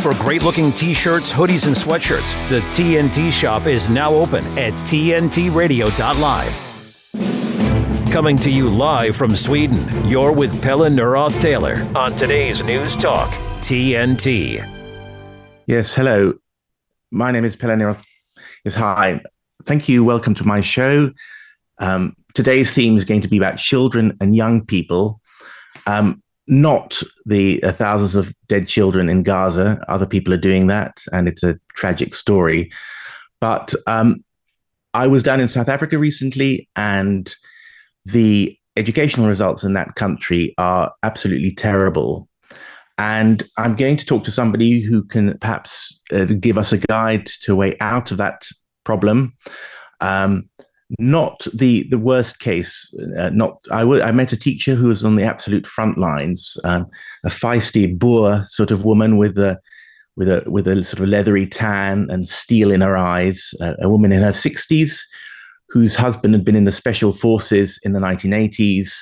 For great looking t shirts, hoodies, and sweatshirts, the TNT shop is now open at TNTRadio.live. Coming to you live from Sweden, you're with Pelle Neroth Taylor on today's News Talk, TNT. Yes, hello. My name is Pelle Neroth. Yes, hi. Thank you. Welcome to my show. Um, today's theme is going to be about children and young people. Um, not the uh, thousands of dead children in Gaza. Other people are doing that, and it's a tragic story. But um, I was down in South Africa recently, and the educational results in that country are absolutely terrible. And I'm going to talk to somebody who can perhaps uh, give us a guide to a way out of that problem. Um, not the the worst case. Uh, not I, met a teacher who was on the absolute front lines, um, a feisty Boer sort of woman with a with a with a sort of leathery tan and steel in her eyes. Uh, a woman in her sixties whose husband had been in the special forces in the 1980s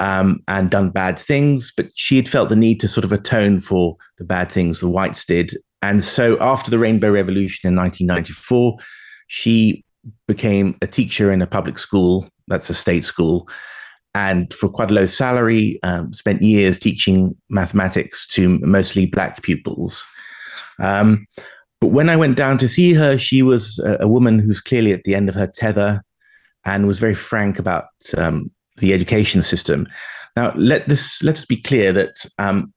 um, and done bad things, but she had felt the need to sort of atone for the bad things the whites did. And so after the Rainbow Revolution in 1994, she became a teacher in a public school, that's a state school, and for quite a low salary, um, spent years teaching mathematics to mostly black pupils. Um, but when I went down to see her, she was a, a, woman who's clearly at the end of her tether and was very frank about um, the education system. Now, let this let us be clear that um,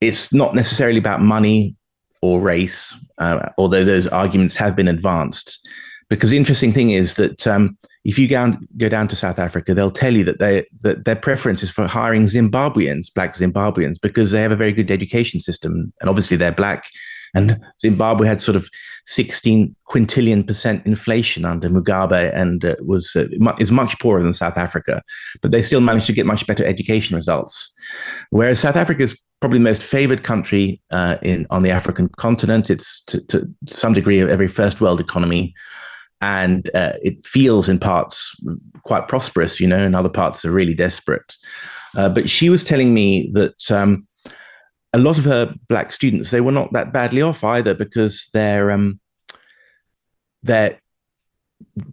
it's not necessarily about money or race, uh, although those arguments have been advanced. Because the interesting thing is that um, if you go, go down to South Africa, they'll tell you that, they, that their preference is for hiring Zimbabweans, black Zimbabweans, because they have a very good education system. And obviously they're black. And Zimbabwe had sort of 16 quintillion percent inflation under Mugabe and uh, was uh, is much poorer than South Africa, but they still managed to get much better education results. Whereas South Africa is probably the most favored country uh, in on the African continent. It's to, to some degree every first world economy and uh, it feels in parts quite prosperous, you know, and other parts are really desperate. Uh, but she was telling me that um, a lot of her black students they were not that badly off either because their um, their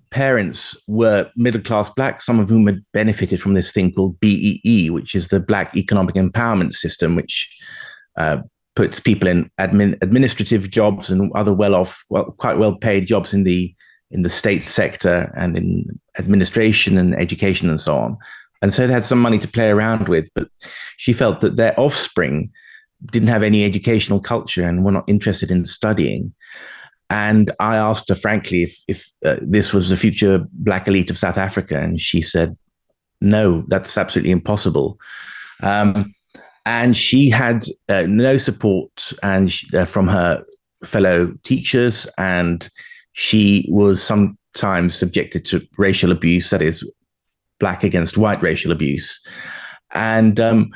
parents were middle class black, some of whom had benefited from this thing called BEE, which is the Black Economic Empowerment System, which uh, puts people in admin, administrative jobs and other well off, well, quite well paid jobs in the in the state sector and in administration and education and so on. And so they had some money to play around with, but she felt that their offspring didn't have any educational culture and were not interested in studying. And I asked her frankly if, if uh, this was the future black elite of South Africa. And she said, no, that's absolutely impossible. Um, and she had uh, no support and uh, from her fellow teachers and she was sometimes subjected to racial abuse, that is, black against white racial abuse. And um,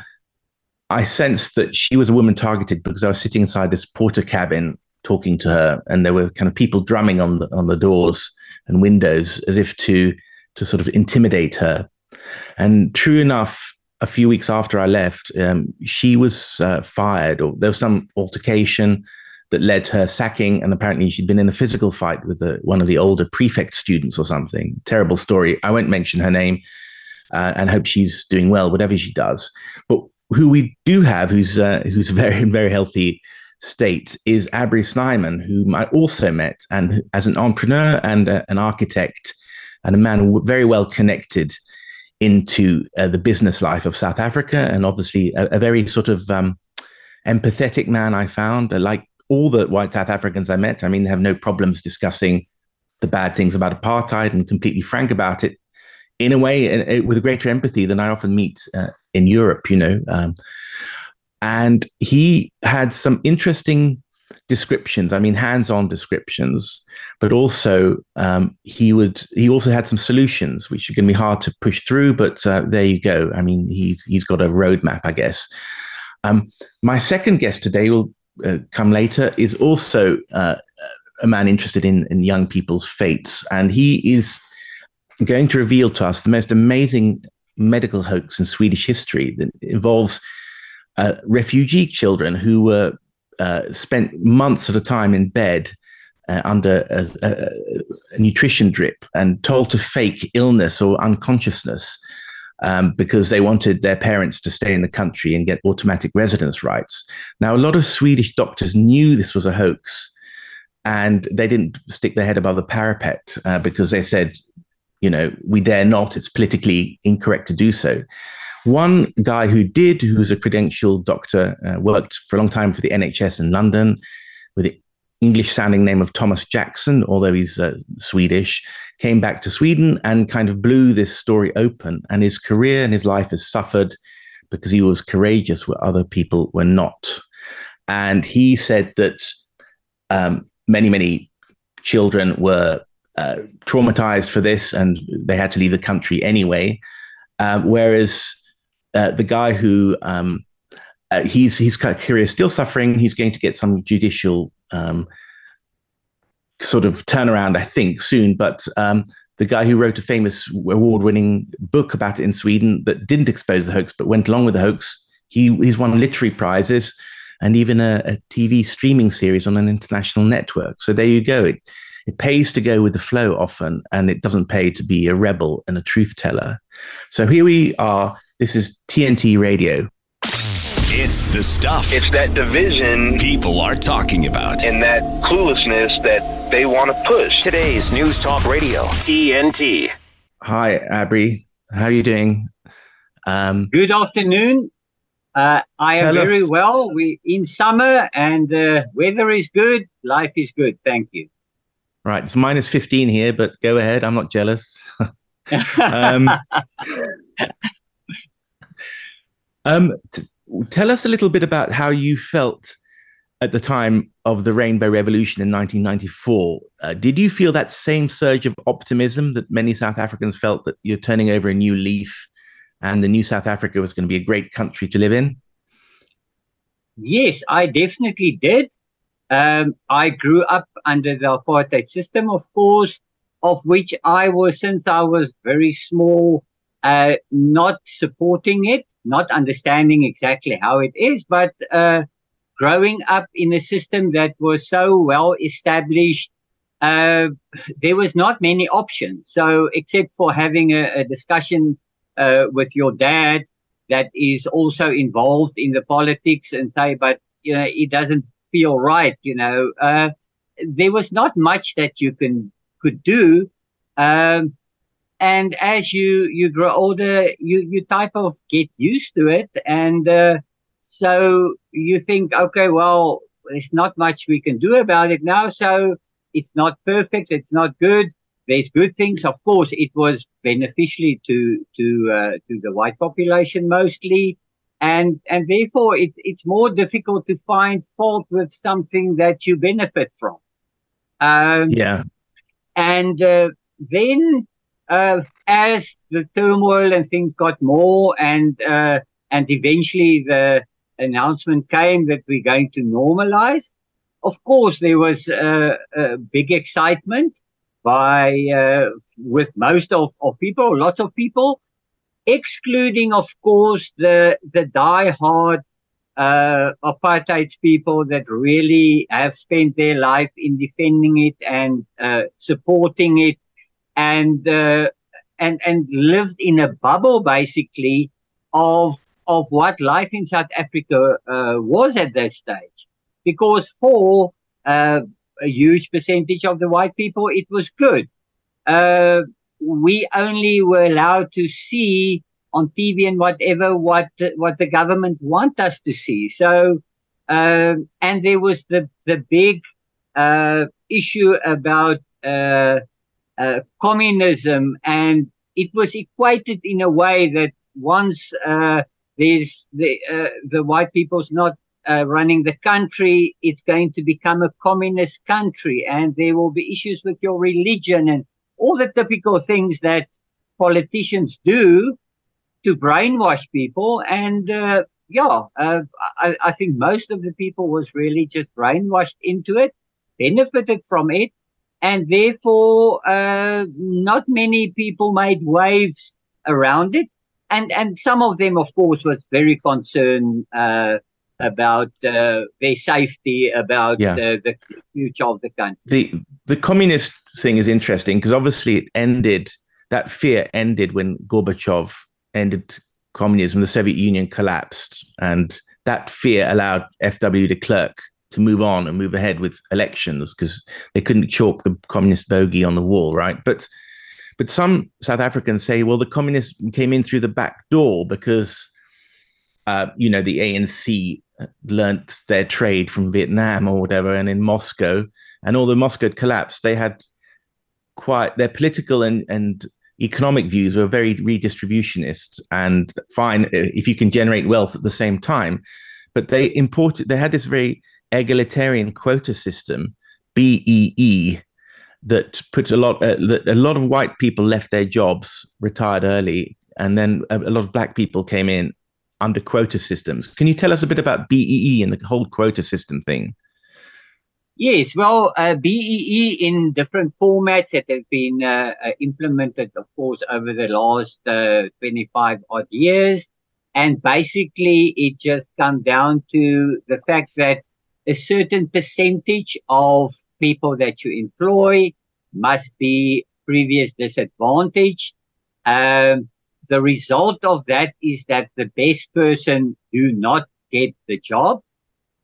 I sensed that she was a woman targeted because I was sitting inside this Portakabin talking to her, and there were kind of people drumming on the on the doors and windows as if to to sort of intimidate her. And true enough, a few weeks after I left, um, she was uh, fired, or there was some altercation that led to her sacking. And apparently, she'd been in a physical fight with one of the older prefect students or something. Terrible story. I won't mention her name uh, and hope she's doing well, whatever she does. But who we do have, who's uh, who's very very healthy state, is Abrie Snyman, whom I also met, and as an entrepreneur and uh, an architect, and a man very well connected into uh, the business life of South Africa, and obviously a, a very sort of um, empathetic man. I found, like all the white South Africans I met, I mean, they have no problems discussing the bad things about apartheid and completely frank about it in a way uh, with a greater empathy than I often meet uh, in Europe, you know. Um, and he had some interesting descriptions. I mean, hands-on descriptions, but also um, he would he also had some solutions, which are going to be hard to push through. But uh, there you go. I mean, he's he's got a roadmap, I guess. Um, my second guest today will uh, come later, is also uh, a man interested in, in young people's fates. And he is going to reveal to us the most amazing medical hoax in Swedish history that involves uh, refugee children who were uh, spent months at a time in bed uh, under a, a, a, nutrition drip and told to fake illness or unconsciousness um, because they wanted their parents to stay in the country and get automatic residence rights. Now, a lot of Swedish doctors knew this was a hoax and they didn't stick their head above the parapet uh, because they said, you know, we dare not, it's politically incorrect to do so. One guy who did, who was a credentialed doctor, uh, worked for a long time for the NHS in London with the English sounding name of Thomas Jackson, although he's uh, Swedish, came back to Sweden and kind of blew this story open. And his career and his life has suffered because he was courageous where other people were not. And he said that um, many, many children were uh, traumatized for this and they had to leave the country anyway. Uh, whereas uh, the guy who um, uh, he's he's career is still suffering. He's going to get some judicial um, sort of turnaround, I think, soon. But um, the guy who wrote a famous award-winning book about it in Sweden that didn't expose the hoax but went along with the hoax, he he's won literary prizes and even a, a TV streaming series on an international network. So there you go. It, it pays to go with the flow often, and it doesn't pay to be a rebel and a truth teller. So here we are. This is TNT Radio. It's the stuff. It's that division people are talking about. And that cluelessness that they want to push. Today's News Talk Radio, TNT. Hi, Abrie. How are you doing? Um, Good afternoon. Uh, I am very us. well. We in summer and uh, weather is good. Life is good. Thank you. Right, it's minus 15 here, but go ahead. I'm not jealous. um, um, t- tell us a little bit about how you felt at the time of the Rainbow Revolution in 1994. Uh, did you feel that same surge of optimism that many South Africans felt that you're turning over a new leaf and the new South Africa was going to be a great country to live in? Yes, I definitely did. Um, I grew up under the apartheid system, of course, of which I was, since I was very small, uh, not supporting it, not understanding exactly how it is, but uh, growing up in a system that was so well established, uh, there was not many options. So, except for having a, a discussion uh, with your dad that is also involved in the politics and say, but you know, it doesn't feel right, you know. Uh, there was not much that you can could do. Um, and as you you grow older, you you type of get used to it, and uh, so you think, okay, well, there's not much we can do about it now. So it's not perfect, it's not good. There's good things, of course. It was beneficially to to uh, to the white population mostly and and therefore it, it's more difficult to find fault with something that you benefit from. Um, yeah, and uh, then uh, as the turmoil and things got more, and uh, and eventually the announcement came that we're going to normalize. Of course, there was a big excitement by uh, with most of, of people, lots of people, excluding, of course, the the die-hard uh, apartheid people that really have spent their life in defending it and uh, supporting it, and uh, and and lived in a bubble basically of of what life in South Africa uh, was at that stage, because for uh, a huge percentage of the white people, it was good. Uh, we only were allowed to see on TV and whatever what what the government want us to see. So, um, and there was the the big uh, issue about uh, uh, communism, and it was equated in a way that once uh, there's the uh, the white people's not uh, running the country, it's going to become a communist country, and there will be issues with your religion and all the typical things that politicians do to brainwash people. And uh, yeah, uh, I, I, think most of the people was really just brainwashed into it, benefited from it, and therefore uh, not many people made waves around it. And and some of them, of course, was very concerned uh, about uh, their safety, about Yeah. uh, the future of the country. the the communist thing is interesting because obviously it ended that fear ended when Gorbachev ended communism. The Soviet Union collapsed, and that fear allowed FW de Klerk to move on and move ahead with elections because they couldn't chalk the communist bogey on the wall, right? But but some South Africans say, well, the communists came in through the back door because uh, you know the ANC learnt their trade from Vietnam or whatever, and in Moscow and although Moscow had collapsed, they had quite their political and, and economic views were very redistributionist and fine if you can generate wealth at the same time. But they imported, they had this very egalitarian quota system, BEE, that put a lot, uh, that a lot of white people left their jobs, retired early, and then a, a lot of black people came in under quota systems. Can you tell us a bit about BEE and the whole quota system thing? Yes, well, uh, BEE in different formats that have been uh, uh, implemented, of course, over the last uh, 25 odd years. And basically, it just comes down to the fact that a certain percentage of people that you employ must be previous disadvantaged. Um, the result of that is that the best person do not get the job.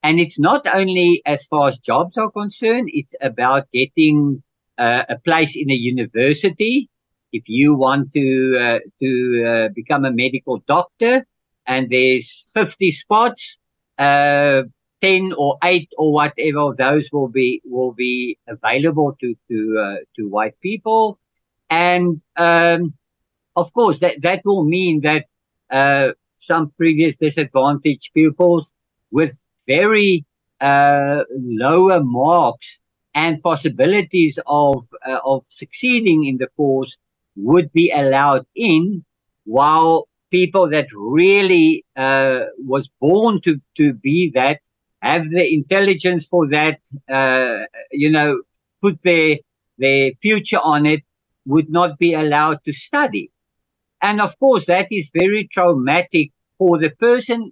And it's not only as far as jobs are concerned, it's about getting uh, a place in a university. If you want to uh, to uh, become a medical doctor and there's 50 spots, uh, 10 or 8 or whatever those will be will be available to to uh, to white people. And um, of course, that, that will mean that uh, some previous disadvantaged pupils with very uh, lower marks and possibilities of uh, of succeeding in the course would be allowed in, while people that really uh, was born to to be that have the intelligence for that, uh, you know, put their their future on it, would not be allowed to study. And of course, that is very traumatic for the person,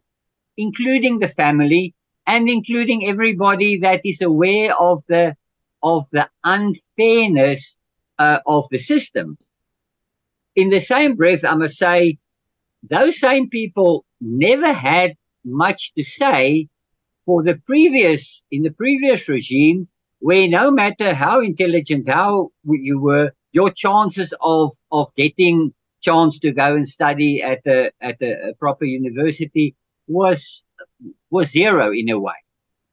including the family and including everybody that is aware of the of the unfairness uh, of the system. In the same breath, I must say, those same people never had much to say for the previous in the previous regime, where no matter how intelligent how you were, your chances of of getting chance to go and study at a at a, proper university was was zero in a way.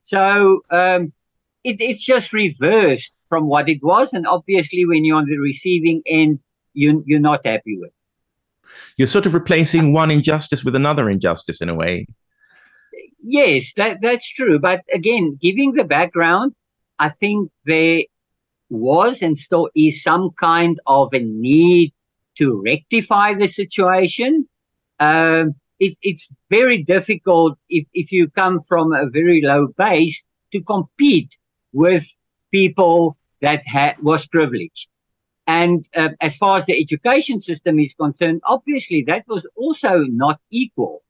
So um, it, it's just reversed from what it was, and obviously, when you're on the receiving end, you you're not happy with. You're sort of replacing one injustice with another injustice in a way. Yes, that that's true. But again, giving the background, I think there was and still is some kind of a need to rectify the situation. Um, it, it's very difficult if, if you come from a very low base to compete with people that ha- was privileged. And uh, as far as the education system is concerned, obviously that was also not equal.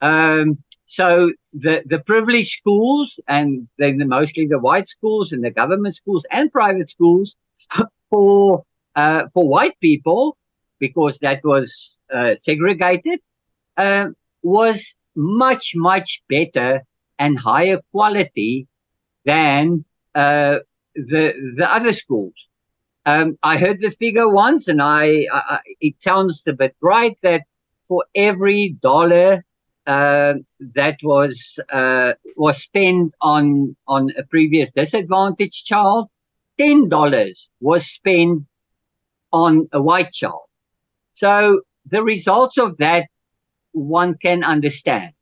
Um, so the, the privileged schools and then the, mostly the white schools and the government schools and private schools for uh, for white people because that was uh, segregated uh, was much much better and higher quality than uh, the the other schools. Um, I heard the figure once, and I, I, it sounds a bit right that for every dollar uh, that was uh, was spent on on a previous disadvantaged child, ten dollars was spent on a white child. So the results of that one can understand.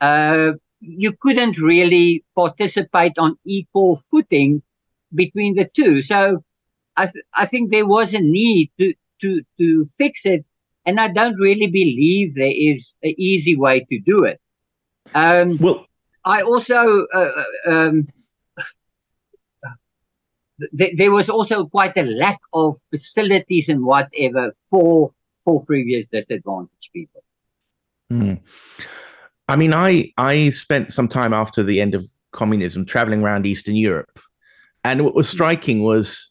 Uh, you couldn't really participate on equal footing between the two. So I, th- I think there was a need to, to, to fix it. And I don't really believe there is an easy way to do it. Um, Well, I also, uh, um, th- there was also quite a lack of facilities and whatever for, for previous disadvantaged people. Hmm. I mean, I I spent some time after the end of communism traveling around Eastern Europe, and what was striking was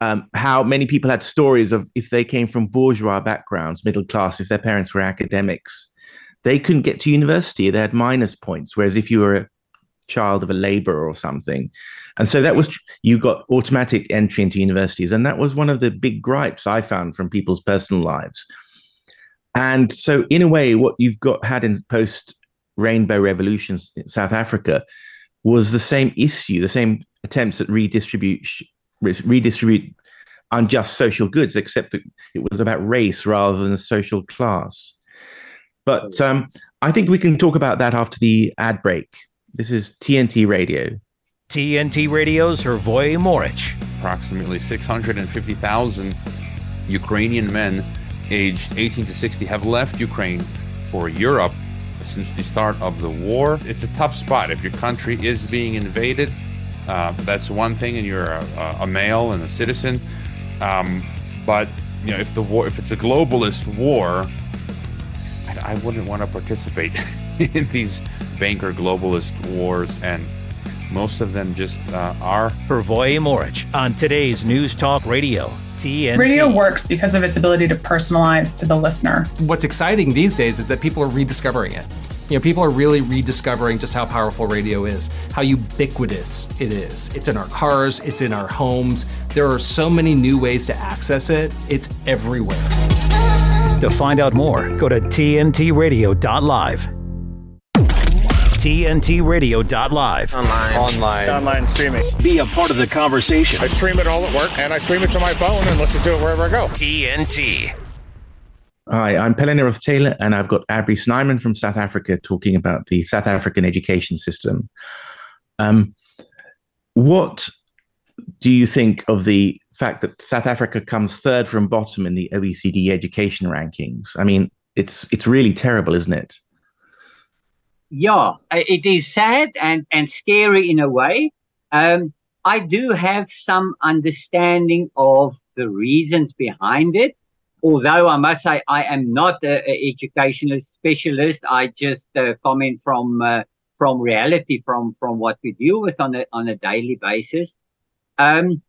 um, how many people had stories of if they came from bourgeois backgrounds, middle class, if their parents were academics, they couldn't get to university. They had minus points. Whereas if you were a child of a laborer or something, and so that was you got automatic entry into universities, and that was one of the big gripes I found from people's personal lives and so, in a way, what you've got had in post Rainbow Revolutions in South Africa was the same issue, the same attempts at redistribute redistribute unjust social goods, except that it was about race rather than social class. But um, I think we can talk about that after the ad break. This is TNT Radio. TNT Radio's Hrvoje Morich. Approximately 650,000 Ukrainian men aged 18 to 60 have left Ukraine for Europe since the start of the war. It's a tough spot. If your country is being invaded, uh, that's one thing, and you're a, a male and a citizen. Um, but you know, if the war, if it's a globalist war, I, I wouldn't want to participate in these banker globalist wars, and most of them just uh, are. Hrvoje Morich on today's News Talk Radio. TNT. Radio works because of its ability to personalize to the listener. What's exciting these days is that people are rediscovering it. You know, people are really rediscovering just how powerful radio is, how ubiquitous it is. It's in our cars, it's in our homes. There are so many new ways to access it. It's everywhere. To find out more, go to tntradio.live. TNTRadio.live. Online. Online. Online streaming. Be a part of the conversation. I stream it all at work and I stream it to my phone and listen to it wherever I go. TNT. Hi, I'm Pelle Neroth Taylor, and I've got Abrie Snyman from South Africa talking about the South African education system. Um, what do you think of the fact that South Africa comes third from bottom in the OECD education rankings? I mean, it's it's really terrible, isn't it? yeah, it is sad and, and scary in a way. Um, I do have some understanding of the reasons behind it. Although I must say I am not an educational specialist, I just uh, comment from uh, from reality, from from what we deal with on a on a daily basis. Um,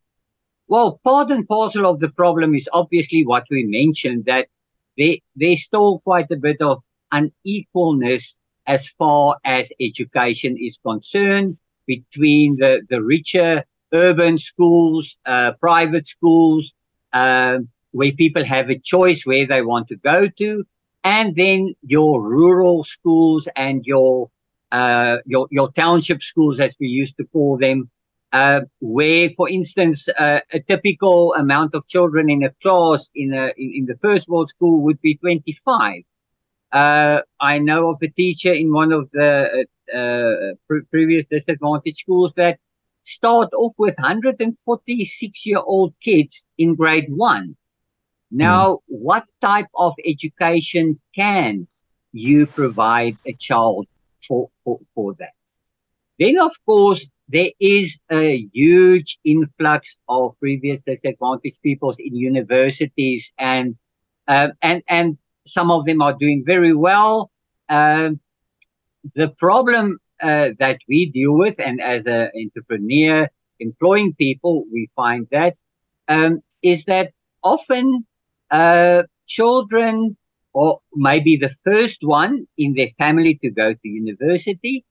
well, part and parcel of the problem is obviously what we mentioned that there, there's still quite a bit of unequalness as far as education is concerned between the, the richer urban schools, uh, private schools, uh, where people have a choice where they want to go to, and then your rural schools and your uh, your your township schools, as we used to call them, uh, where, for instance, uh, a typical amount of children in a class in a in, in the first world school would be 25. Uh, I know of a teacher in one of the uh, uh pre- previous disadvantaged schools that start off with 146 year old kids in grade one. Now, mm. what type of education can you provide a child for, for, for that? Then, of course, there is a huge influx of previous disadvantaged peoples in universities and uh, and and some of them are doing very well. Um, the problem uh, that we deal with, and as an entrepreneur employing people, we find that um, is that often uh, children, or maybe the first one in their family to go to university,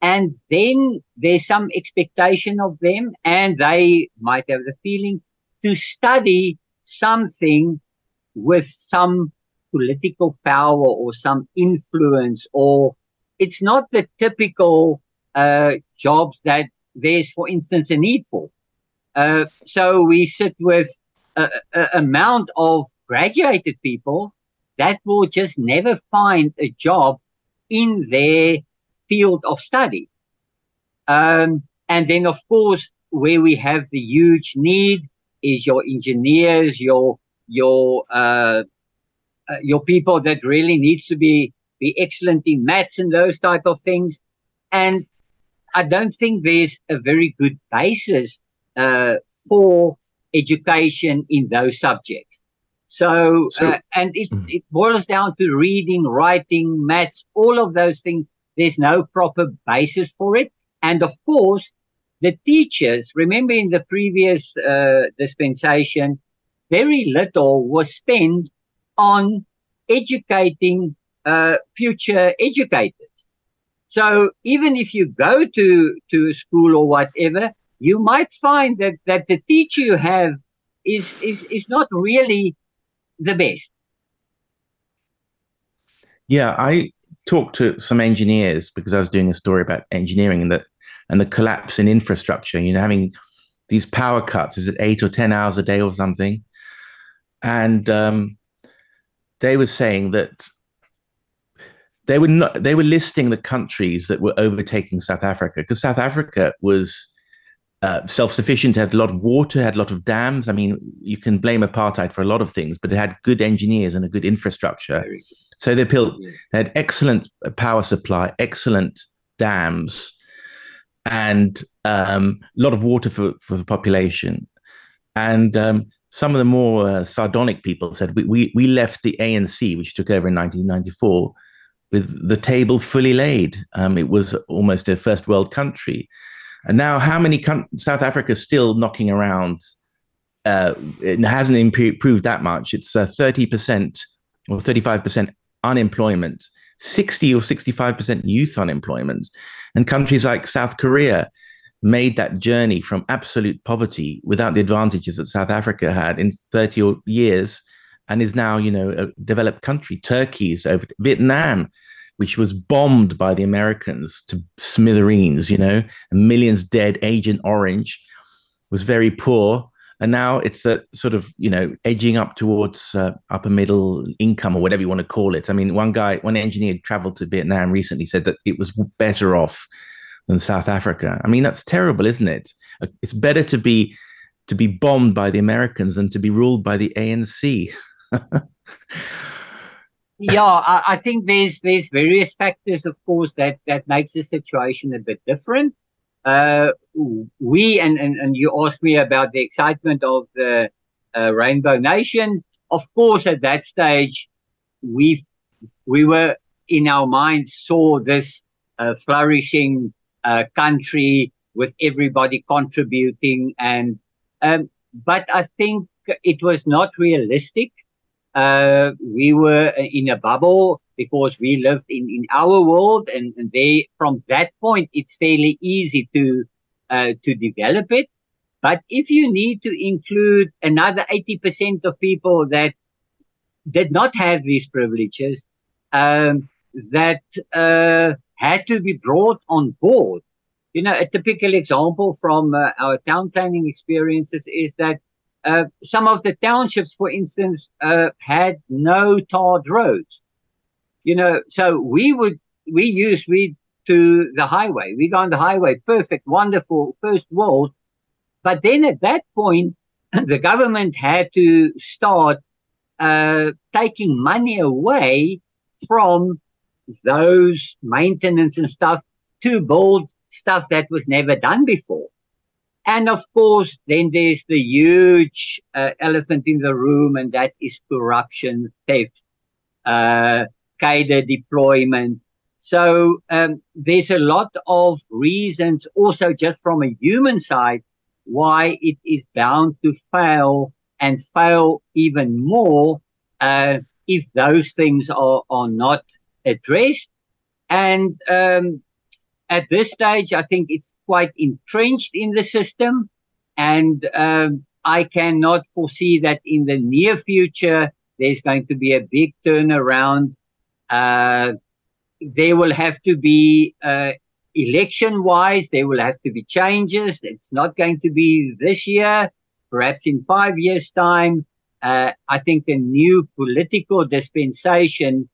and then there's some expectation of them, and they might have the feeling to study something with some political power or some influence, or it's not the typical uh, jobs that there's, for instance, a need for. Uh, so we sit with a, a amount of graduated people that will just never find a job in their field of study. Um, and then, of course, where we have the huge need is your engineers, your your uh, uh, your people that really needs to be be excellent in maths and those type of things. And I don't think there's a very good basis uh, for education in those subjects. So, so uh, and it, mm. it boils down to reading, writing, maths, all of those things. There's no proper basis for it. And of course, the teachers, remember in the previous uh, dispensation, very little was spent on educating uh, future educators. So even if you go to, to a school or whatever, you might find that, that the teacher you have is, is, is not really the best. Yeah, I talked to some engineers because I was doing a story about engineering and that and the collapse in infrastructure. You know, having these power cuts is it eight or ten hours a day or something, and um, they were saying that they were not they were listing the countries that were overtaking South Africa because South Africa was uh, self-sufficient, had a lot of water, had a lot of dams. I mean, you can blame apartheid for a lot of things, but it had good engineers and a good infrastructure. So they built, they had excellent power supply, excellent dams, and um, a lot of water for, for the population. And um, some of the more uh, sardonic people said, we, we, we left the ANC, which took over in 1994, with the table fully laid. Um, it was almost a first world country. And now, how many com- South Africa is still knocking around? Uh, it hasn't improved that much. It's uh, 30% or 35% unemployment, 60 or 65% youth unemployment. And countries like South Korea made that journey from absolute poverty without the advantages that South Africa had in 30 years and is now, you know, a developed country. Turkey's over Vietnam, which was bombed by the Americans to smithereens, you know, millions dead, Agent Orange was very poor. And now it's a sort of you know edging up towards uh, upper middle income or whatever you want to call it. I mean one guy one engineer traveled to vietnam recently said that it was better off than south africa. I mean that's terrible isn't it? Uh, it's better to be to be bombed by the americans than to be ruled by the anc yeah I, I think there's there's various factors of course that that makes the situation a bit different uh, we and, and and you asked me about the excitement of the uh, Rainbow Nation. Of course, at that stage, we we were in our minds saw this uh, flourishing uh, country with everybody contributing, and um, but I think it was not realistic. Uh, we were in a bubble because we lived in, in our world and, and they from that point it's fairly easy to uh, to develop it. But if you need to include another 80% of people that did not have these privileges um, that uh, had to be brought on board. You know a typical example from uh, our town planning experiences is that uh, some of the townships, for instance, uh, had no tarred roads you know, so we would, we used, we to the highway. We go on the highway, perfect, wonderful, first world. But then at that point, the government had to start uh, taking money away from those maintenance and stuff to build stuff that was never done before. And of course, then there's the huge uh, elephant in the room, and that is corruption, theft, uh, cadre deployment. So um, there's a lot of reasons also just from a human side why it is bound to fail and fail even more uh, if those things are, are not addressed. And um, at this stage, I think it's quite entrenched in the system. And um, I cannot foresee that in the near future, there's going to be a big turnaround uh, there will have to be uh, election wise, there will have to be changes. It's not going to be this year, perhaps in five years' time. Uh, I think a new political dispensation,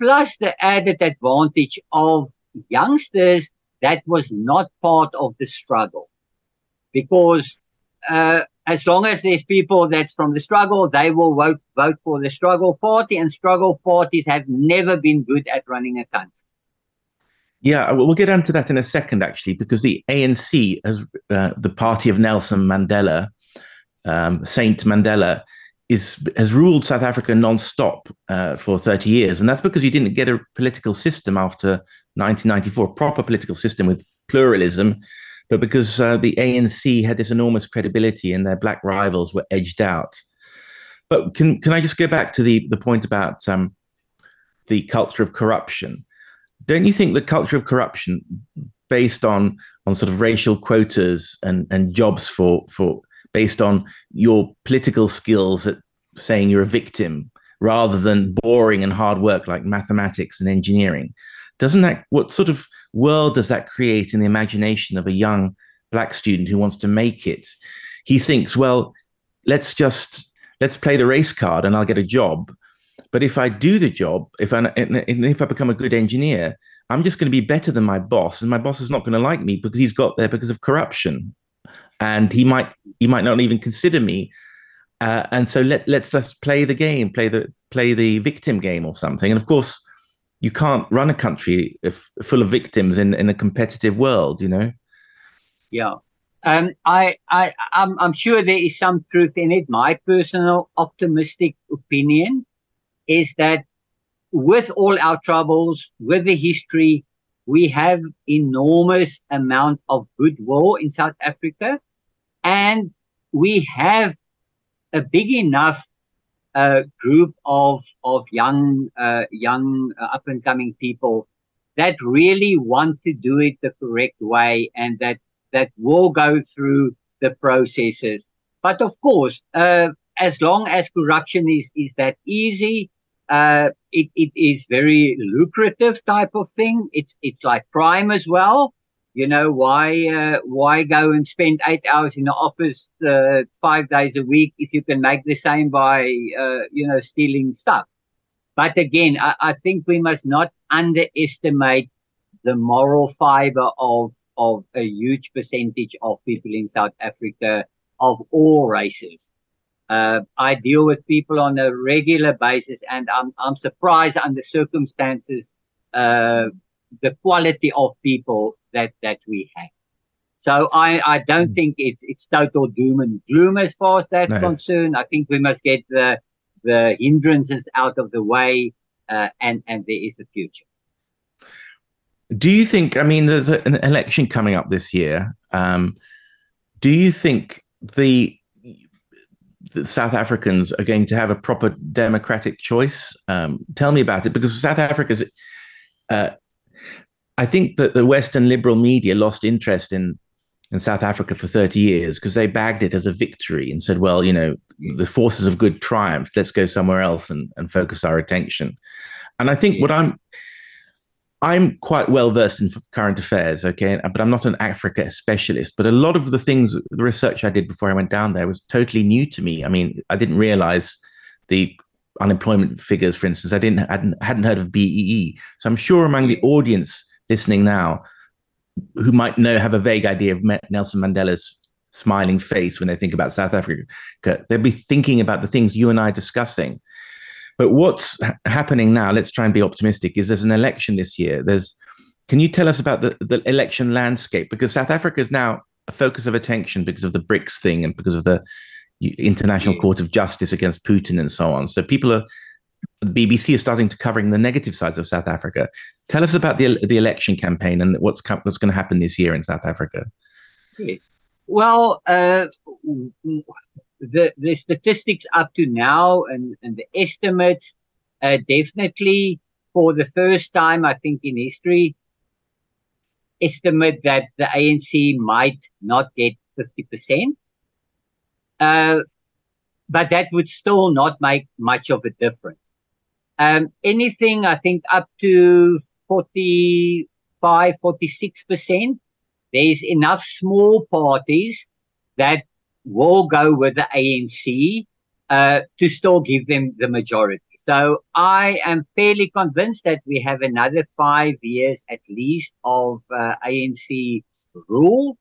plus the added advantage of youngsters, that was not part of the struggle. Because uh, as long as there's people that's from the struggle, they will vote vote for the struggle party, and struggle parties have never been good at running a country. Yeah, we'll get into that in a second, actually, because the ANC, as uh, the party of Nelson Mandela, um, Saint Mandela, is has ruled South Africa non-stop uh, for 30 years, and that's because you didn't get a political system after 1994, a proper political system with pluralism, but because uh, the ANC had this enormous credibility and their black rivals were edged out. But can can I just go back to the the point about um, the culture of corruption? Don't you think the culture of corruption, based on on sort of racial quotas and and jobs for for based on your political skills at saying you're a victim rather than boring and hard work like mathematics and engineering doesn't that what sort of world does that create in the imagination of a young black student who wants to make it? He thinks well let's just let's play the race card and i'll get a job. But if i do the job if i if i become a good engineer i'm just going to be better than my boss and my boss is not going to like me because he's got there because of corruption. And he might he might not even consider me. Uh, and so let let's just play the game play the play the victim game or something. And of course you can't run a country if, full of victims in in a competitive world you know? Yeah. Um, I, I, I'm, I'm sure there is some truth in it. My personal optimistic opinion is that with all our troubles, with the history, we have enormous amount of goodwill in South Africa, and we have a big enough uh, group of of young uh, young uh, up and coming people that really want to do it the correct way and that that will go through the processes. But of course, uh, as long as corruption is is that easy, uh, it, it is very lucrative type of thing. It's it's like crime as well. You know why uh, why go and spend eight hours in the office uh, five days a week if you can make the same by uh, you know stealing stuff. But again, I, I think we must not underestimate the moral fiber of of a huge percentage of people in South Africa of all races. Uh, I deal with people on a regular basis, and I'm I'm surprised under circumstances uh, the quality of people that that we have. So I I don't mm. think it's it's total doom and gloom as far as that's no. concerned. I think we must get the the hindrances out of the way, uh, and and there is a future. Do you think? I mean, there's an election coming up this year. Um, do you think the that South Africans are going to have a proper democratic choice? Um, tell me about it, because South Africa's. Uh, I think that the Western liberal media lost interest in in South Africa for 30 years because they bagged it as a victory and said, well, you know, the forces of good triumphed. Let's go somewhere else and, and focus our attention. And I think what I'm I'm quite well versed in current affairs, okay, but I'm not an Africa specialist. But a lot of the things, the research I did before I went down there was totally new to me. I mean, I didn't realize the unemployment figures, for instance. I didn't hadn't, hadn't heard of BEE. So I'm sure among the audience listening now, who might know have a vague idea of Nelson Mandela's smiling face when they think about South Africa, they'll be thinking about the things you and I are discussing. But what's happening now? Let's try and be optimistic. Is there's an election this year? There's. Can you tell us about the, the election landscape? Because South Africa is now a focus of attention because of the BRICS thing and because of the International Court of Justice against Putin and so on. So people are. The BBC is starting to covering the negative sides of South Africa. Tell us about the the election campaign and what's what's going to happen this year in South Africa. Well, uh, the the statistics up to now and and the estimates uh, definitely for the first time I think in history estimate that the ANC might not get 50%. Uh, but that would still not make much of a difference. Um, anything, I think, up to 45, 46%, there's enough small parties that will go with the ANC uh, to still give them the majority. So I am fairly convinced that we have another five years at least of uh, ANC rule.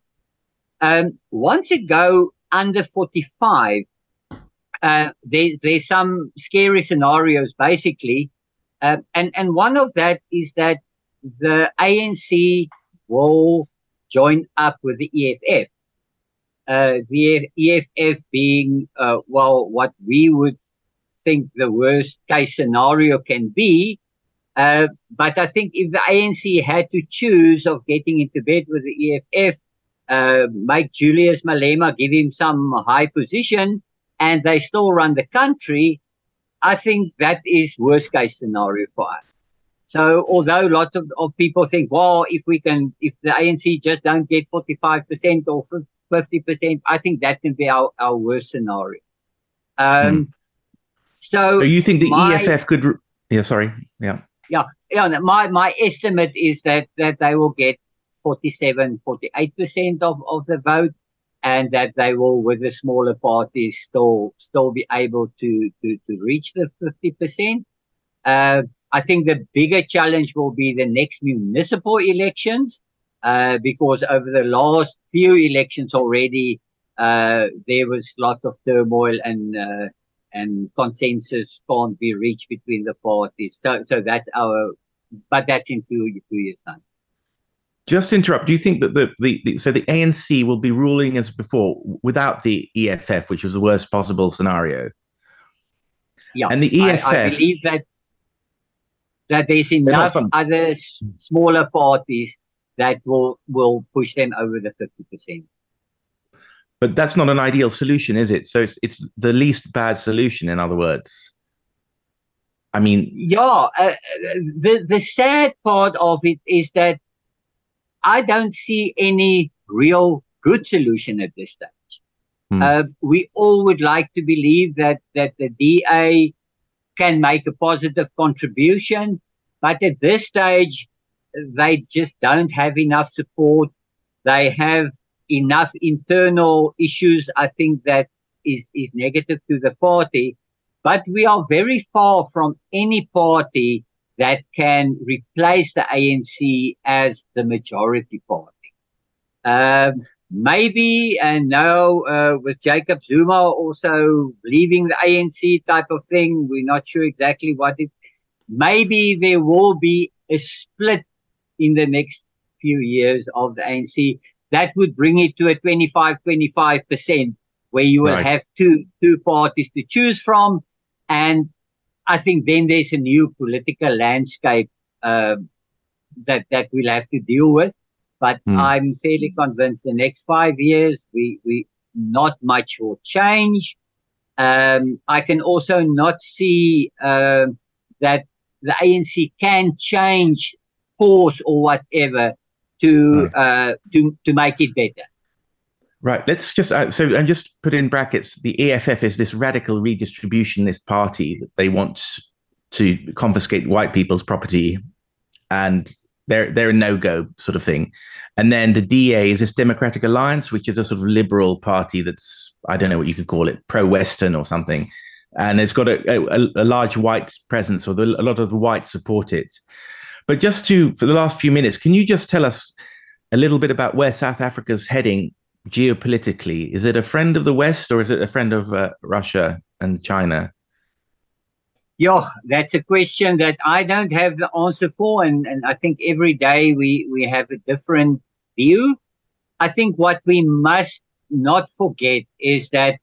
Um, once it go under 45, uh, there, there's some scary scenarios basically. Uh, and, and one of that is that the ANC will join up with the EFF. uh, the EFF being, uh, well, what we would think the worst case scenario can be. Uh, but I think if the ANC had to choose of getting into bed with the EFF, uh, make Julius Malema give him some high position, and they still run the country, I think that is worst case scenario for us. So although lots of, of people think, well, if we can, if the ANC just don't get 45% or 50%, I think that can be our, our worst scenario. Um, hmm. So, so you think the my, EFF could? Yeah, sorry. Yeah. Yeah, yeah. My my estimate is that that they will get 47, 48 percent of of the vote, and that they will, with the smaller parties, still still be able to to to reach the 50 percent. Uh, I think the bigger challenge will be the next municipal elections, uh, because over the last few elections already, uh, there was lots of turmoil and uh, and consensus can't be reached between the parties. So, so that's our, but that's in two, two years' time. Just to interrupt, do you think that the, the, the, so the ANC will be ruling as before without the EFF, which was the worst possible scenario? Yeah, and the EFF. I, I believe that that there's enough some... other s- smaller parties that will will push them over the fifty percent but that's not an ideal solution, is it? So it's, it's the least bad solution, in other words. I mean, yeah. Uh, the the sad part of it is that I don't see any real good solution at this stage. Hmm. Uh, we all would like to believe that that the DA can make a positive contribution, but at this stage, they just don't have enough support. They have enough internal issues, I think that is, is negative to the party. But we are very far from any party that can replace the ANC as the majority party. Um, maybe, and now uh, with Jacob Zuma also leaving the ANC type of thing, we're not sure exactly what it. Maybe there will be a split in the next few years of the ANC that would bring it to a 25 25% where you will right. have two two parties to choose from and i think then there's a new political landscape uh, that that we'll have to deal with but mm. i'm fairly convinced the next five years we we not much will change um, i can also not see uh, that the anc can change course or whatever to right. uh, to to make it better. Right. Let's just uh, so and just put in brackets. The EFF is this radical redistributionist party that they want to confiscate white people's property, and they're they're a no go sort of thing. And then the DA is this Democratic Alliance, which is a sort of liberal party that's I don't know what you could call it, pro Western or something, and it's got a, a, a large white presence, or the, a lot of the whites support it. But just to, for the last few minutes, can you just tell us a little bit about where South Africa's heading geopolitically? Is it a friend of the West or is it a friend of uh, Russia and China? Yeah, that's a question that I don't have the answer for. And, and I think every day we, we have a different view. I think what we must not forget is that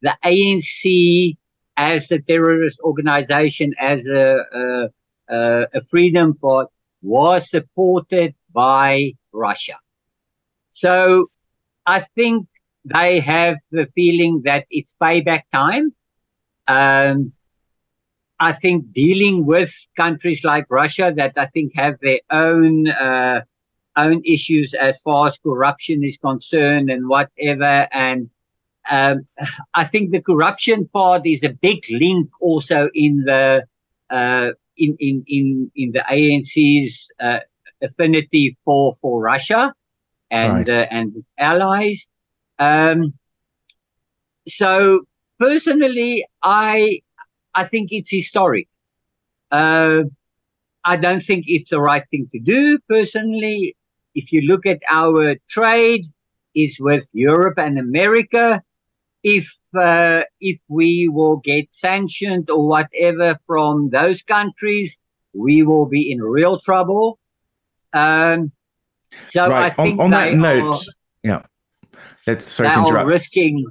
the ANC as the terrorist organization, as a, a a freedom port was supported by Russia. So I think they have the feeling that it's payback time. Um, I think dealing with countries like Russia that I think have their own uh, own issues as far as corruption is concerned and whatever. And um, I think the corruption part is a big link also in the uh, in in in in the ANC's uh, affinity for for Russia and right. uh, and allies. Um, so personally, I I think it's historic. Uh, I don't think it's the right thing to do. Personally, if you look at our trade, is with Europe and America. If uh, if we will get sanctioned or whatever from those countries, we will be in real trouble. Um, so right. I think on, on that note, are, yeah. Let's sorry they to are risking.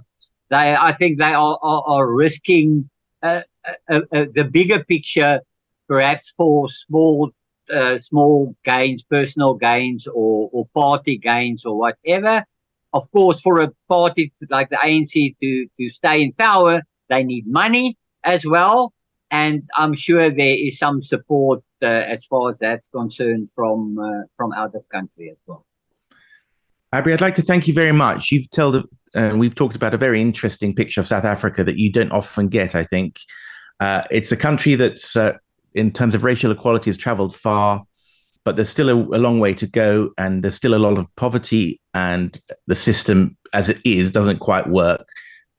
They, I think, they are are, are risking uh, uh, uh, the bigger picture, perhaps for small uh, small gains, personal gains, or or party gains, or whatever. Of course, for a party like the ANC to to stay in power, they need money as well, and I'm sure there is some support uh, as far as that's concerned from uh, from out of country as well. Abrie, I'd like to thank you very much. You've told, uh, we've talked about a very interesting picture of South Africa that you don't often get. I think uh, it's a country that's, uh, in terms of racial equality, has travelled far, but there's still a, a, long way to go, and there's still a lot of poverty, and the system, as it is, doesn't quite work.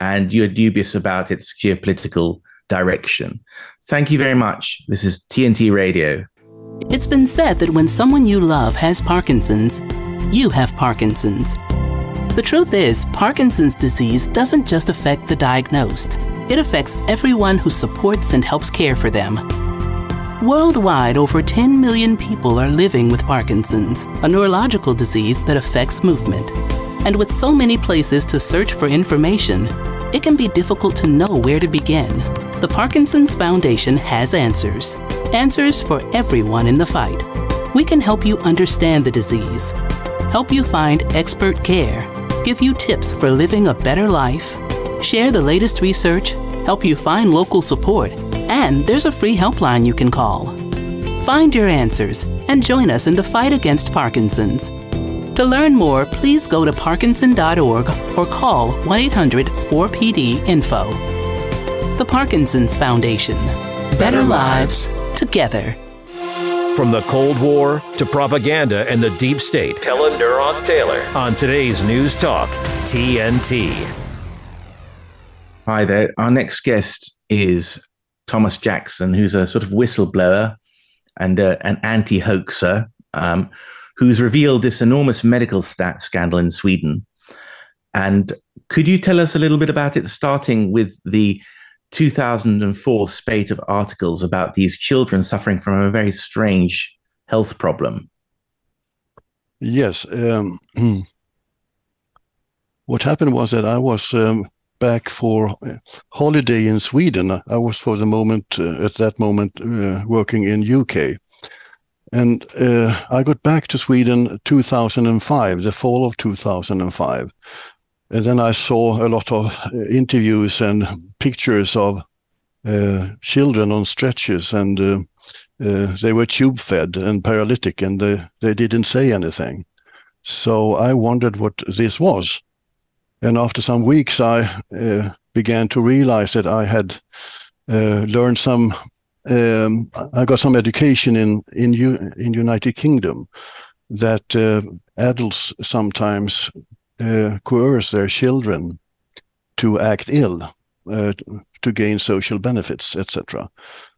And you're dubious about its geopolitical direction. Thank you very much. This is TNT Radio. It's been said that when someone you love has Parkinson's, you have Parkinson's. The truth is, Parkinson's disease doesn't just affect the diagnosed, it affects everyone who supports and helps care for them. Worldwide, over 10 million people are living with Parkinson's, a neurological disease that affects movement. And with so many places to search for information, it can be difficult to know where to begin. The Parkinson's Foundation has answers. Answers for everyone in the fight. We can help you understand the disease, help you find expert care, give you tips for living a better life, share the latest research, help you find local support, and there's a free helpline you can call. Find your answers and join us in the fight against Parkinson's. To learn more, please go to parkinson.org or call 1 800 4PD Info. The Parkinson's Foundation. Better lives together. From the Cold War to propaganda and the deep state, Pelle Neroth Taylor on today's News Talk, TNT. Hi there. Our next guest is Thomas Jackson, who's a sort of whistleblower and uh, an anti hoaxer um, who's revealed this enormous medical stat scandal in Sweden. And could you tell us a little bit about it, starting with the 2004 spate of articles about these children suffering from a very strange health problem? Yes. Um, what happened was that I was um, back for holiday in Sweden. I was for the moment, uh, at that moment, uh, working in UK. And uh, I got back to Sweden 2005, the fall of 2005. And then I saw a lot of uh, interviews and pictures of uh, children on stretchers, and uh, uh, they were tube fed and paralytic, and they, they didn't say anything. So I wondered what this was. And after some weeks, I uh, began to realize that I had uh, learned some. Um, I got some education in in U, in United Kingdom that adults sometimes coerce their children to act ill, uh, to gain social benefits, etc.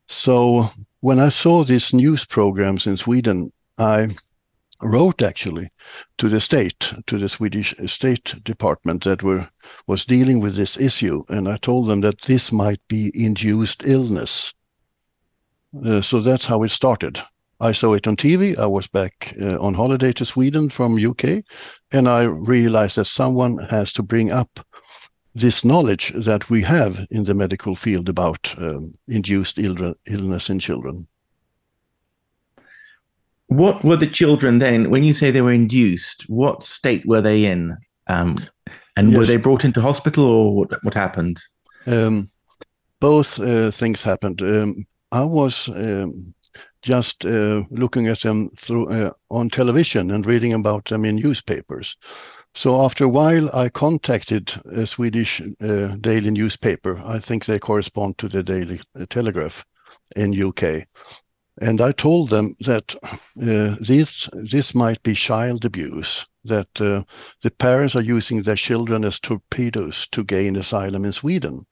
So when I saw these news programs in Sweden, I wrote actually to the state, to the Swedish State Department that were was dealing with this issue, and I told them that this might be induced illness. Uh, so that's how it started. I saw it on TV. I was back uh, on holiday to Sweden from UK, and I realized that someone has to bring up this knowledge that we have in the medical field about um, induced Ill- illness in children. What were the children then? When you say they were induced, what state were they in? Um, and yes. were they brought into hospital, or what, what happened? Um, both uh, things happened. Um, I was um, just uh, looking at them through uh, on television and reading about them in newspapers. So after a while, I contacted a Swedish uh, daily newspaper. I think they correspond to the Daily Telegraph in UK, and I told them that uh, this this might be child abuse. That uh, the parents are using their children as torpedoes to gain asylum in Sweden.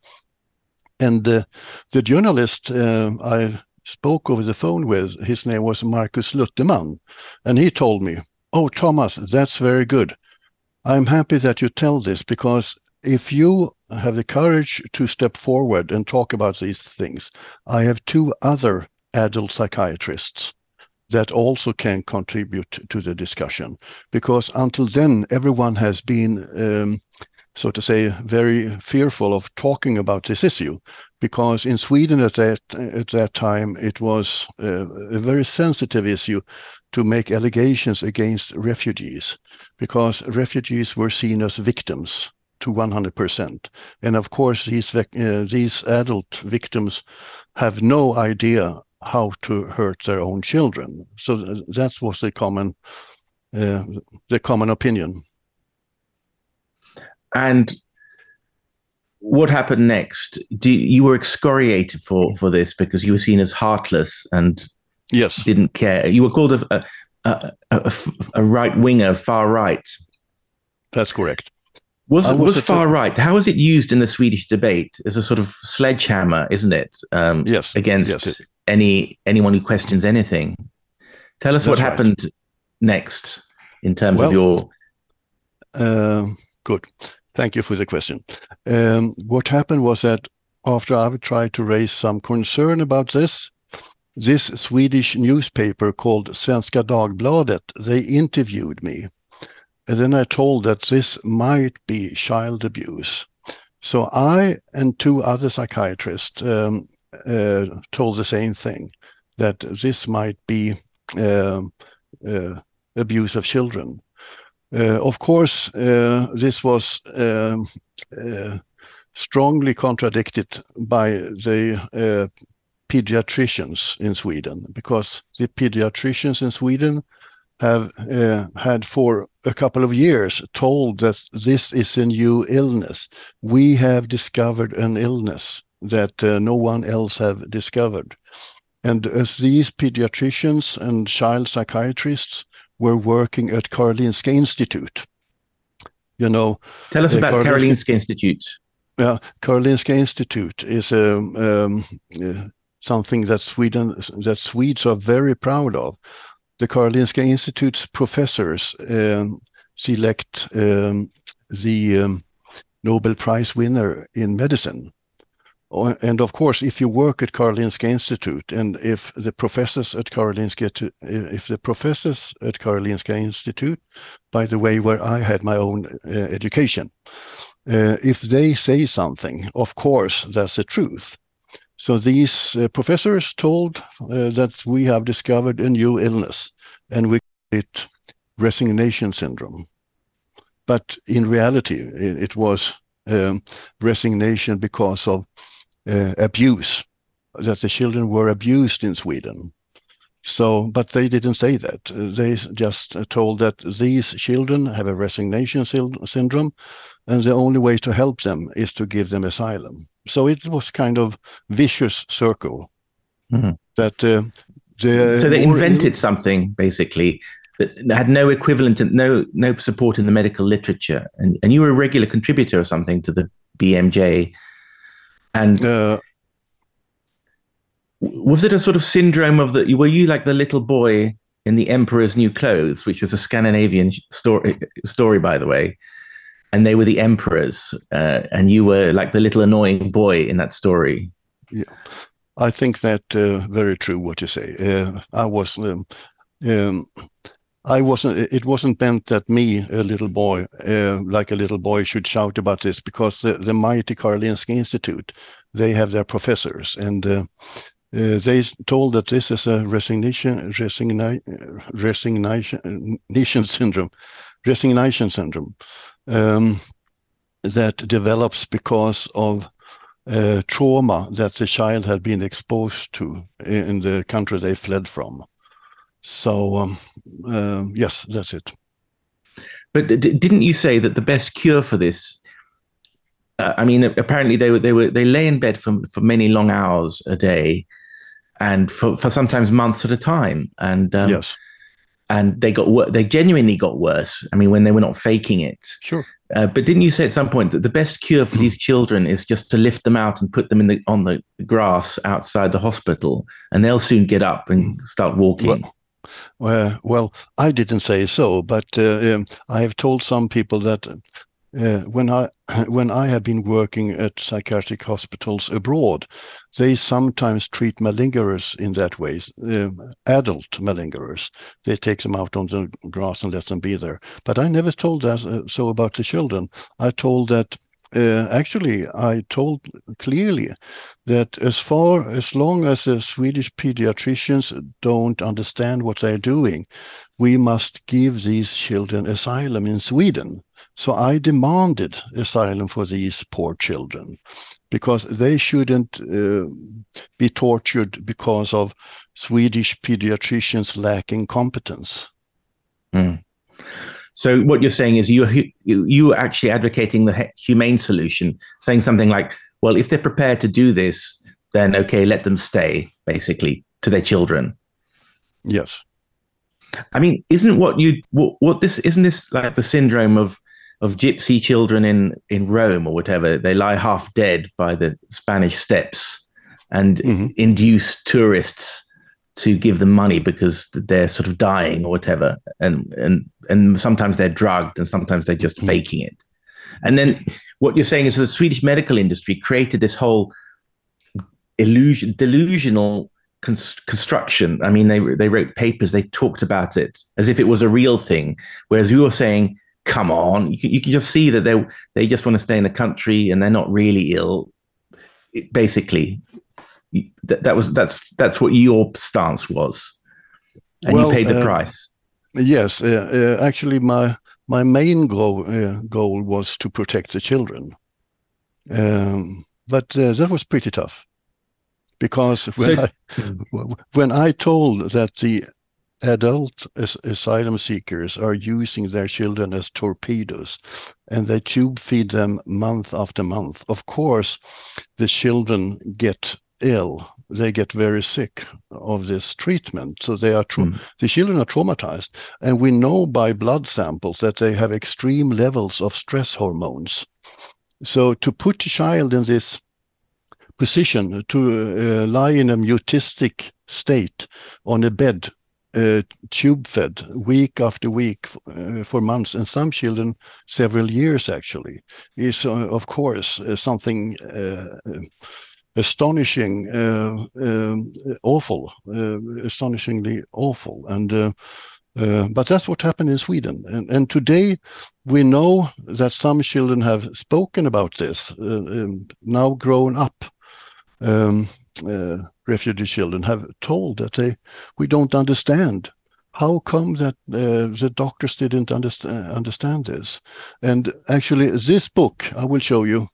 And uh, the journalist I spoke over the phone with, his name was Markus Lutteman, and he told me, Oh, Thomas, that's very good. I'm happy that you tell this because if you have the courage to step forward and talk about these things, I have two other adult psychiatrists that also can contribute to the discussion because until then everyone has been um, so to say very fearful of talking about this issue because in Sweden at that at that time it was uh, a very sensitive issue to make allegations against refugees because refugees were seen as victims to 100%. And of course, these, uh, these adult victims have no idea how to hurt their own children. So that was the common, uh, the common opinion. And what happened next? Do you were excoriated for for this because you were seen as heartless and yes, didn't care. You were called a a, a, a, a right winger, far right. That's correct. Was it was far right? How is it used in the Swedish debate as a sort of sledgehammer, isn't it? Um, yes. Against yes. any anyone who questions anything. Tell us what right. happened next in terms Well, of your. Uh, good. Thank you for the question. Um, what happened was that after I tried to raise some concern about this, this Swedish newspaper called Svenska Dagbladet, they interviewed me. And then I told that this might be child abuse. So I and two other psychiatrists um, uh, told the same thing, that this might be um, uh, abuse of children. Uh, of course, uh, this was um, uh, strongly contradicted by the pediatricians in Sweden, because the pediatricians in Sweden have uh, had for a couple of years told that this is a new illness. We have discovered an illness that uh, no one else have discovered. And as these pediatricians and child psychiatrists were working at Karolinska Institute, you know. Tell us uh, about Karolinska Institute. Yeah, Karolinska Institute is a um, uh, something that Sweden that Swedes are very proud of. The Karolinska Institute's professors um, select um, the um, Nobel Prize winner in medicine. O- And of course, if you work at Karolinska Institute, and if the professors at Karolinska, if the professors at Karolinska Institute, by the way, where I had my own uh, education, uh, if they say something, of course, that's the truth. So these uh, professors told uh, that we have discovered a new illness, and we call it resignation syndrome. But in reality, it, it was um, resignation because of uh, abuse, that the children were abused in Sweden. So, but they didn't say that. They just uh, told that these children have a resignation syndrome, and the only way to help them is to give them asylum. So it was kind of vicious circle Mhm. that uh, the so they invented something basically that had no equivalent and no no support in the medical literature and, and you were a regular contributor or something to the bmj and uh, was it a sort of syndrome of the were you like the little boy in the emperor's new clothes which was a scandinavian story story by the way and they were the emperors uh, and you were like the little annoying boy in that story Yeah, I think that uh, very true what you say. Uh, I was, um, um, I wasn't. It wasn't meant that me, a little boy, uh, like a little boy, should shout about this because the, the mighty Karolinska Institute, they have their professors and. Uh, uh, they told that this is a resignation, resigni- resignation syndrome, resignation syndrome um, that develops because of uh, trauma that the child had been exposed to in the country they fled from. So um, um, yes, that's it. But d- didn't you say that the best cure for this? Uh, I mean, apparently they were they were they lay in bed for for many long hours a day, and for, for sometimes months at a time. And um, yes, and they got wor- they genuinely got worse. I mean, when they were not faking it. sure. Uh, but didn't you say at some point that the best cure for these children is just to lift them out and put them in the on the grass outside the hospital, and they'll soon get up and start walking. Uh, well, I didn't say so, but uh, um, I have told some people that uh, when I when I have been working at psychiatric hospitals abroad, they sometimes treat malingerers in that way. Uh, adult malingerers, they take them out on the grass and let them be there. But I never told that uh, so about the children. I told that uh, actually, I told clearly that as far as long as the Swedish pediatricians don't understand what they're doing, we must give these children asylum in Sweden. So I demanded asylum for these poor children because they shouldn't uh, be tortured because of Swedish pediatricians lacking competence. Mm. So what you're saying is you you actually advocating the humane solution, saying something like, well, if they're prepared to do this, then okay, let them stay, basically, to their children. Yes. I mean, isn't what you what, what this isn't this like the syndrome of of gypsy children in in Rome or whatever? They lie half dead by the Spanish steps and mm-hmm. induce tourists to give them money because they're sort of dying or whatever. And and and sometimes they're drugged and sometimes they're just mm. faking it. And then what you're saying is the swedish medical industry created this whole illusion delusional construction. I mean they they wrote papers they talked about it as if it was a real thing. Whereas you were saying come on you can, you can just see that they they just want to stay in the country and they're not really ill. Basically that, that was that's that's what your stance was, and well, you paid the uh, price. Yes, uh, uh, actually, my my main goal uh, goal was to protect the children, um, but uh, that was pretty tough because when so, I when I told that the adult as asylum seekers are using their children as torpedoes and they tube feed them month after month. Of course, the children get ill they get very sick of this treatment so they are tra- mm. the children are traumatized and we know by blood samples that they have extreme levels of stress hormones so to put a child in this position to uh, lie in a mutistic state on a bed uh, tube fed week after week uh, for months and some children several years actually is uh, of course uh, something uh, astonishing, uh, uh, awful, uh, astonishingly awful. And uh, uh, but that's what happened in Sweden. And, and today we know that some children have spoken about this, um, now grown up. Um, refugee children have told that they we don't understand how come that uh, the doctors didn't understand understand this and actually this book i will show you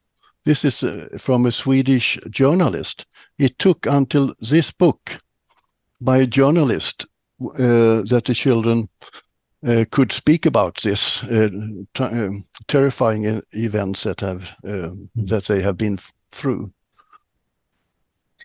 this is uh, from a Swedish journalist. It took until this book by a journalist uh, that the children uh, could speak about this uh, um, terrifying events that have mm. that they have been through.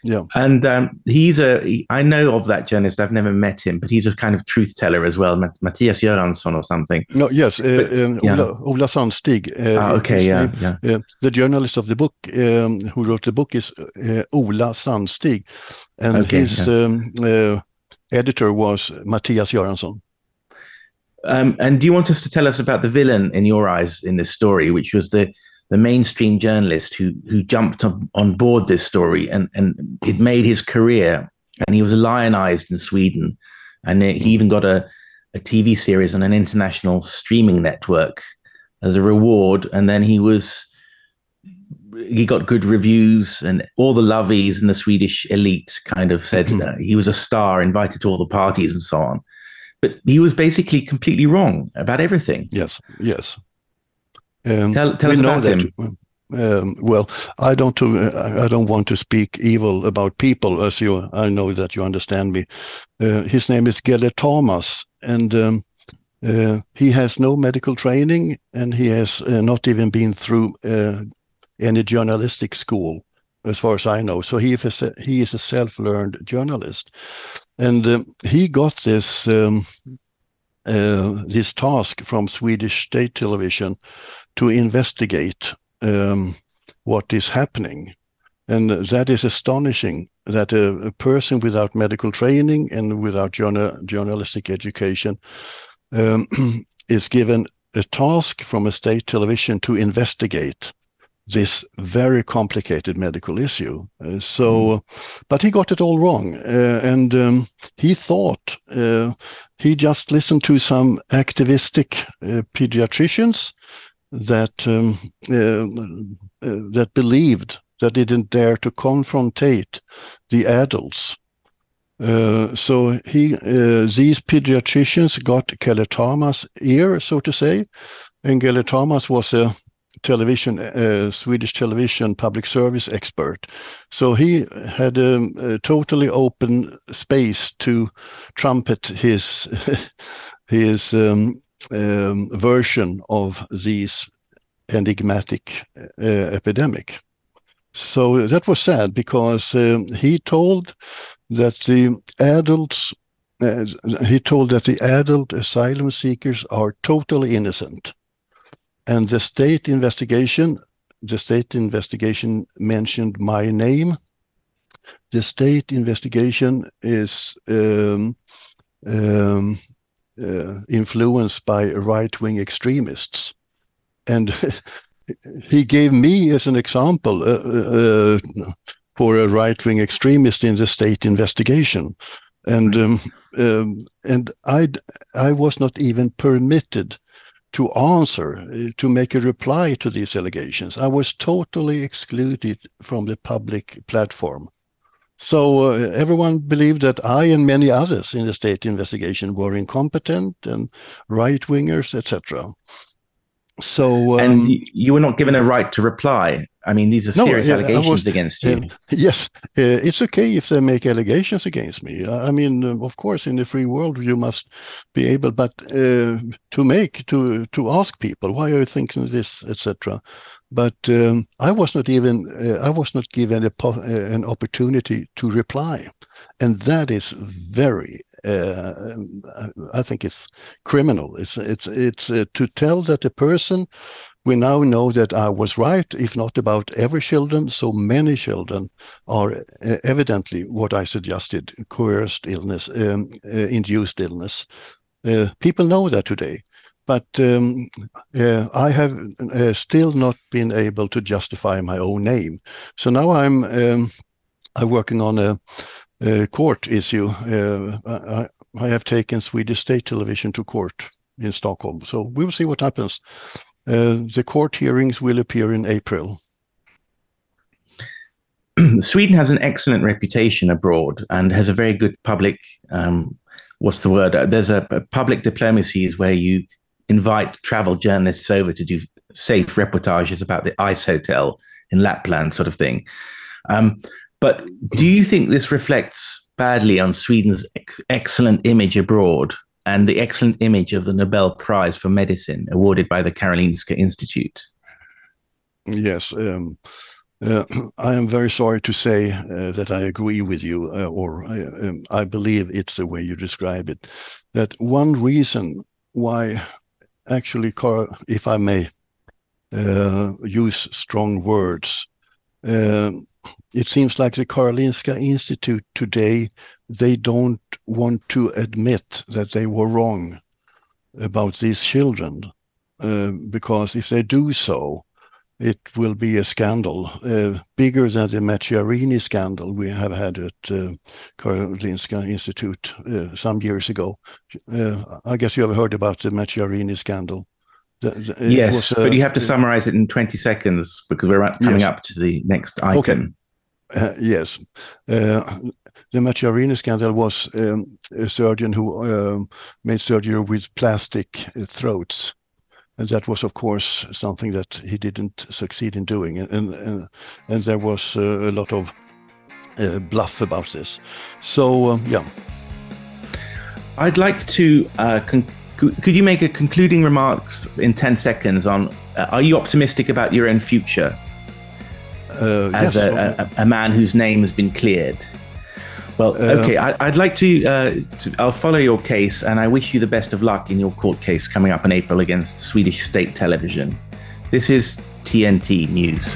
Yeah. And um, he's a, he, I know of that journalist. I've never met him, but he's a kind of truth teller as well, Mattias Göransson or something. No, yes, uh, but, um, yeah. Ola, Ola Sandstig. Uh, ah, okay, yeah, yeah. Uh, the journalist of the book um, who wrote the book is uh, Ola Sandstig. And okay, his yeah. um, uh, editor was Mattias Göransson. Um, and do you want us to tell us about the villain in your eyes in this story, which was the the mainstream journalist who who jumped on, on board this story and and it made his career and he was lionized in Sweden. And he even got a a TV series on an international streaming network as a reward. And then he was he got good reviews and all the lovies and the Swedish elite kind of said mm. uh, he was a star invited to all the parties and so on. But he was basically completely wrong about everything. Yes yes um, tell tell us about him. Um, well, I don't. Uh, I don't want to speak evil about people, as you. I know that you understand me. Uh, his name is Gellert Tamas, and um, uh, he has no medical training, and he has uh, not even been through uh, any journalistic school, as far as I know. So he is a, he is a self-learned journalist, and um, he got this um, uh, this task from Swedish state television to investigate um, what is happening. And that is astonishing that a, a, person without medical training and without journal, journalistic education um, is given a task from a state television to investigate this very complicated medical issue. Uh, so, but he got it all wrong, uh, and um, he thought uh, he just listened to some activistic uh, pediatricians that um, uh, uh, that believed that they didn't dare to confrontate the adults. so he, these pediatricians got Gellert Tamas' ear, so to say, and Gellert Tamas was a television, uh, Swedish television public service expert. So he had a, a totally open space to trumpet his his um, um, version of this enigmatic uh, epidemic. So that was sad because um, he told that the adults, uh, he told that the adult asylum seekers are totally innocent and the state investigation, the state investigation mentioned my name. The state investigation is um, um, influenced by right-wing extremists, and he gave me as an example uh, uh, for a right-wing extremist in the state investigation, and um, um and I I was not even permitted to answer, uh, to make a reply to these allegations. I was totally excluded from the public platform. So uh, everyone believed that I and many others in the state investigation were incompetent and right wingers, etc. So um, and you were not given a right to reply. I mean, these are serious no, allegations was, against you. Uh, yes, uh, it's okay if they make allegations against me. I mean, uh, of course, in the free world, you must be able, but uh, to make to to ask people why are you thinking this, etc. But um, I was not even uh, I was not given a, uh, an opportunity to reply, and that is very uh, I think it's criminal. It's it's it's uh, to tell that a person we now know that I was right, if not about every children, so many children are uh, evidently what I suggested, coerced illness, um, uh, induced illness. Uh, people know that today, but um, uh, I have uh, still not been able to justify my own name. So now I'm um, I'm working on a, a court issue. Uh, I, I have taken Swedish state television to court in Stockholm, so we will see what happens. Uh, the court hearings will appear in April. Sweden has an excellent reputation abroad and has a very good public. Um, what's the word? There's a, a public diplomacies where you invite travel journalists over to do safe reportages about the ice hotel in Lapland, sort of thing. Um, but do you think this reflects badly on Sweden's ex- excellent image abroad and the excellent image of the Nobel Prize for Medicine awarded by the Karolinska Institute. Yes. Um, uh, I am very sorry to say uh, that I agree with you, uh, or I, um, I, believe it's the way you describe it. That one reason why, actually, if I may uh, use strong words, um, it seems like the Karolinska Institute today they don't want to admit that they were wrong about these children, uh, because if they do so, it will be a scandal uh, bigger than the Macchiarini scandal we have had at uh, Karolinska Institute uh, some years ago. Uh, I guess you have heard about the Macchiarini scandal. Yes, but you have to summarize it in 20 seconds because we're coming yes. up to the next item. Okay. Uh, yes. Uh, the Macchiarini scandal was um, a surgeon who um, made surgery with plastic throats. And that was, of course, something that he didn't succeed in doing. And, and, and there was uh, a lot of uh, bluff about this. So, um, yeah. I'd like to. Uh, con- could you make a concluding remarks in 10 seconds on uh, are you optimistic about your own future uh, as yes, a, a, a, man whose name has been cleared? Well, uh, okay. I, would like to, uh, to, I'll follow your case, and I wish you the best of luck in your court case coming up in April against Swedish state television. This is TNT News.